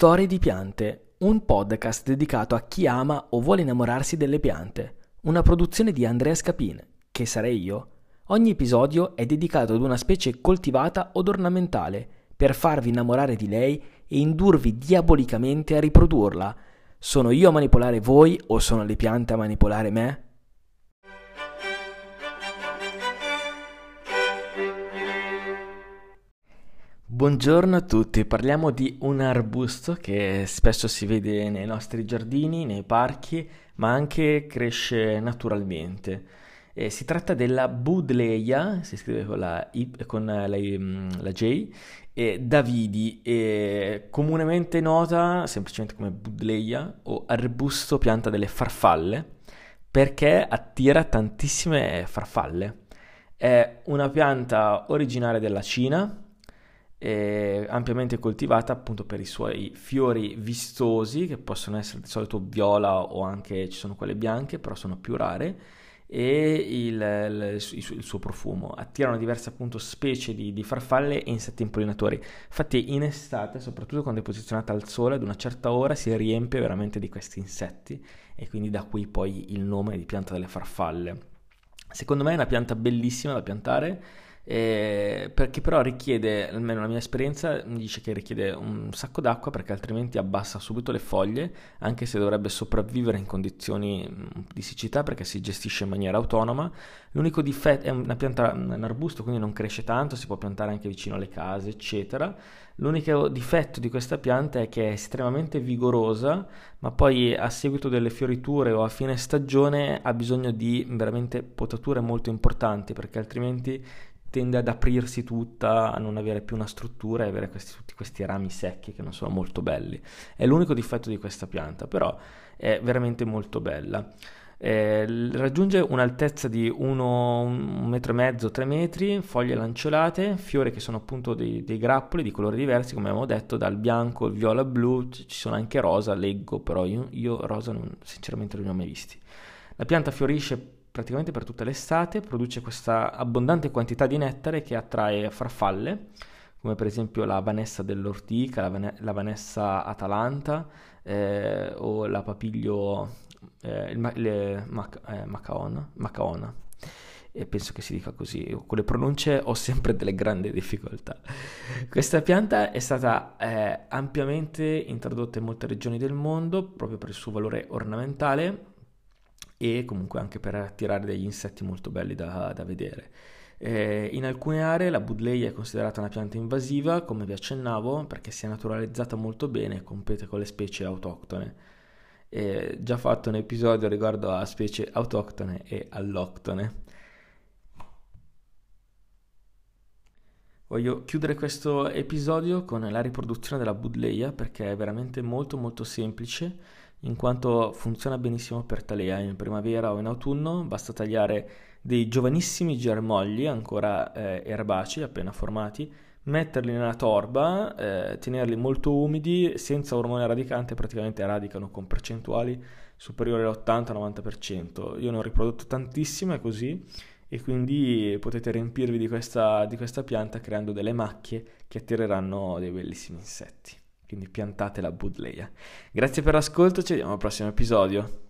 Storie di piante, un podcast dedicato a chi ama o vuole innamorarsi delle piante. Una produzione di Andrea Scapin, che sarei io. Ogni episodio è dedicato ad una specie coltivata od ornamentale, per farvi innamorare di lei e indurvi diabolicamente a riprodurla. Sono io a manipolare voi o sono le piante a manipolare me? Buongiorno a tutti, parliamo di un arbusto che spesso si vede nei nostri giardini, nei parchi, ma anche cresce naturalmente. E si tratta della Budleia, si scrive con la, I, con la, la J, e Davidi, e comunemente nota semplicemente come Budleia o arbusto pianta delle farfalle, perché attira tantissime farfalle. È una pianta originaria della Cina, eh, ampiamente coltivata appunto per i suoi fiori vistosi che possono essere di solito viola o anche ci sono quelle bianche però sono più rare e il, il, il, suo profumo. Attirano diverse appunto specie di, di, farfalle e insetti impollinatori. Infatti in estate soprattutto quando è posizionata al sole ad una certa ora si riempie veramente di questi insetti e quindi da qui poi il nome di pianta delle farfalle. Secondo me è una pianta bellissima da piantare eh, perché però richiede, almeno la mia esperienza mi dice che richiede un sacco d'acqua perché altrimenti abbassa subito le foglie, anche se dovrebbe sopravvivere in condizioni mm, di siccità perché si gestisce in maniera autonoma. L'unico difetto è una pianta, un arbusto, quindi non cresce tanto, si può piantare anche vicino alle case, eccetera. L'unico difetto di questa pianta è che è estremamente vigorosa, ma poi a seguito delle fioriture o a fine stagione ha bisogno di veramente potature molto importanti perché altrimenti tende ad aprirsi tutta, a non avere più una struttura e avere questi, tutti questi rami secchi che non sono molto belli. È l'unico difetto di questa pianta, però è veramente molto bella. Eh, raggiunge un'altezza di 1,5 metro e mezzo, 3 metri, foglie lanceolate, fiori che sono appunto dei, dei, grappoli di colori diversi, come abbiamo detto, dal bianco, il viola, blu, ci sono anche rosa, leggo, però io, io rosa non, sinceramente non ne ho mai visti. La pianta fiorisce praticamente per tutta l'estate, produce questa abbondante quantità di nettare che attrae farfalle, come per esempio la Vanessa dell'ortica, la, Van- la Vanessa atalanta eh, o la papiglio eh, ma- le, mac- eh, macaona, macaona. E penso che si dica così, con le pronunce ho sempre delle grandi difficoltà. Questa pianta è stata eh, ampiamente introdotta in molte regioni del mondo proprio per il suo valore ornamentale e comunque anche per attirare degli insetti molto belli da, da vedere. Eh, in alcune aree la Budleia è considerata una pianta invasiva, come vi accennavo, perché si è naturalizzata molto bene e compete con le specie autoctone. Eh, già fatto un episodio riguardo a specie autoctone e alloctone. Voglio chiudere questo episodio con la riproduzione della Budleia perché è veramente molto molto semplice in quanto funziona benissimo per talea in primavera o in autunno, basta tagliare dei giovanissimi germogli ancora eh, erbacei appena formati, metterli nella torba, eh, tenerli molto umidi, senza ormone radicante, praticamente radicano con percentuali superiori all'80-90%. Io ne ho riprodotto tantissime così e quindi potete riempirvi di questa, di questa pianta creando delle macchie che attireranno dei bellissimi insetti quindi piantate la Budleia. Grazie per l'ascolto, ci vediamo al prossimo episodio.